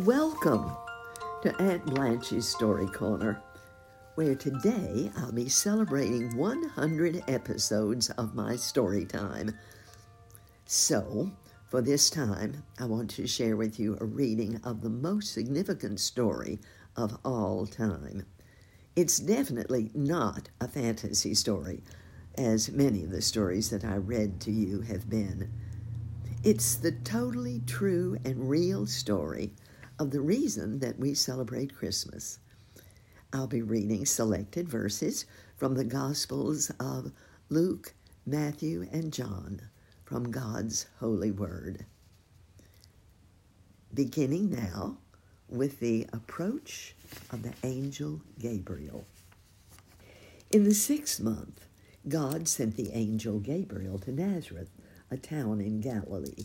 Welcome to Aunt Blanche's Story Corner, where today I'll be celebrating 100 episodes of my story time. So, for this time, I want to share with you a reading of the most significant story of all time. It's definitely not a fantasy story, as many of the stories that I read to you have been. It's the totally true and real story of the reason that we celebrate Christmas. I'll be reading selected verses from the Gospels of Luke, Matthew, and John from God's holy word. Beginning now with the approach of the angel Gabriel. In the sixth month, God sent the angel Gabriel to Nazareth, a town in Galilee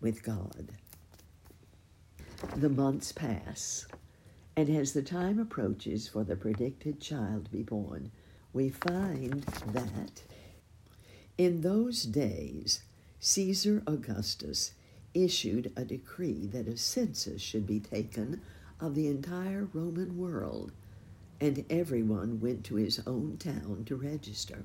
with God. The months pass, and as the time approaches for the predicted child to be born, we find that in those days Caesar Augustus issued a decree that a census should be taken of the entire Roman world, and everyone went to his own town to register.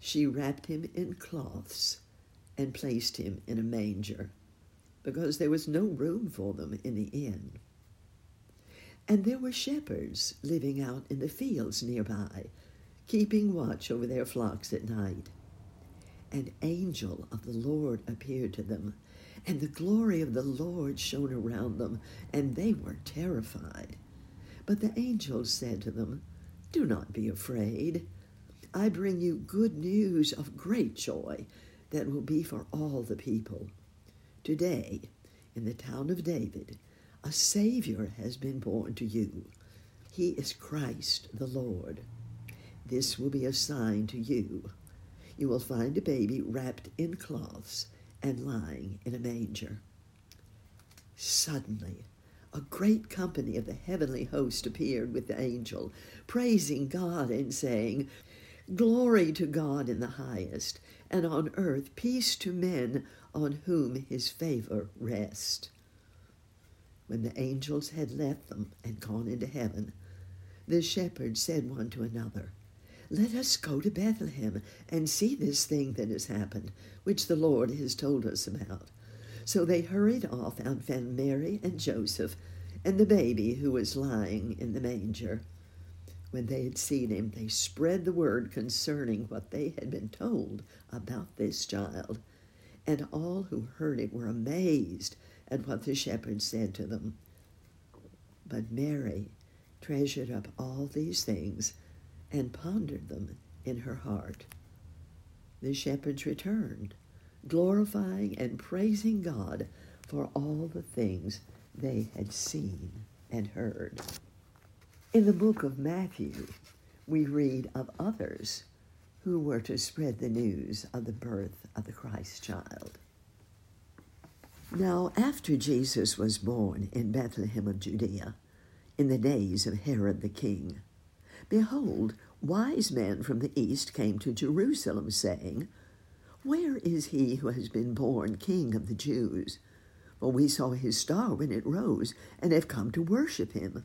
She wrapped him in cloths and placed him in a manger because there was no room for them in the inn. And there were shepherds living out in the fields nearby, keeping watch over their flocks at night. An angel of the Lord appeared to them, and the glory of the Lord shone around them, and they were terrified. But the angel said to them, Do not be afraid. I bring you good news of great joy that will be for all the people. Today, in the town of David, a Savior has been born to you. He is Christ the Lord. This will be a sign to you. You will find a baby wrapped in cloths and lying in a manger. Suddenly, a great company of the heavenly host appeared with the angel, praising God and saying, Glory to God in the highest, and on earth peace to men on whom his favor rests. When the angels had left them and gone into heaven, the shepherds said one to another, Let us go to Bethlehem and see this thing that has happened, which the Lord has told us about. So they hurried off and found Mary and Joseph and the baby who was lying in the manger. When they had seen him, they spread the word concerning what they had been told about this child. And all who heard it were amazed at what the shepherds said to them. But Mary treasured up all these things and pondered them in her heart. The shepherds returned, glorifying and praising God for all the things they had seen and heard. In the book of Matthew, we read of others who were to spread the news of the birth of the Christ child. Now, after Jesus was born in Bethlehem of Judea, in the days of Herod the king, behold, wise men from the east came to Jerusalem, saying, Where is he who has been born king of the Jews? For we saw his star when it rose, and have come to worship him.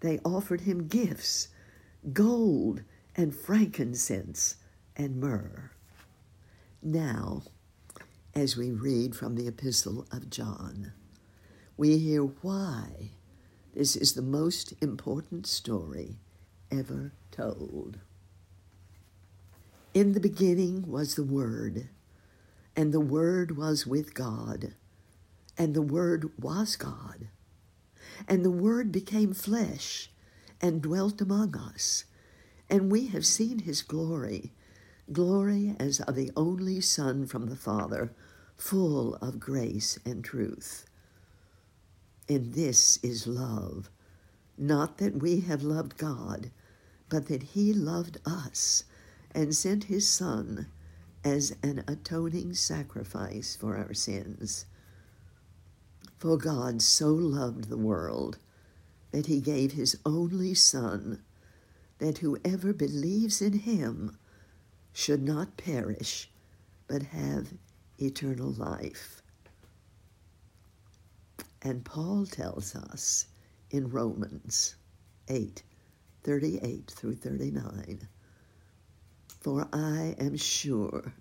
they offered him gifts gold and frankincense and myrrh. Now, as we read from the Epistle of John, we hear why this is the most important story ever told. In the beginning was the Word, and the Word was with God, and the Word was God. And the Word became flesh and dwelt among us, and we have seen his glory glory as of the only Son from the Father, full of grace and truth. And this is love, not that we have loved God, but that He loved us and sent His Son as an atoning sacrifice for our sins. For God so loved the world that He gave His only Son, that whoever believes in Him should not perish, but have eternal life. And Paul tells us in Romans 8 38 through 39 For I am sure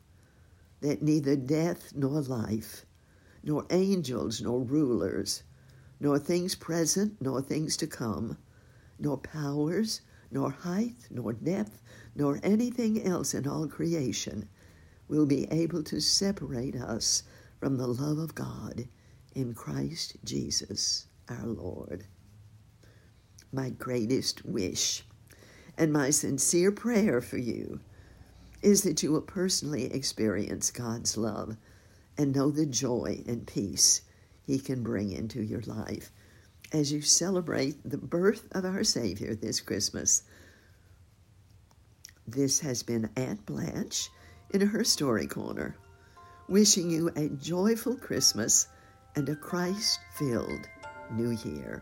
that neither death nor life, nor angels nor rulers, nor things present nor things to come, nor powers, nor height, nor depth, nor anything else in all creation will be able to separate us from the love of God in Christ Jesus our Lord. My greatest wish and my sincere prayer for you is that you will personally experience God's love and know the joy and peace He can bring into your life as you celebrate the birth of our Savior this Christmas. This has been Aunt Blanche in her story corner, wishing you a joyful Christmas and a Christ filled New Year.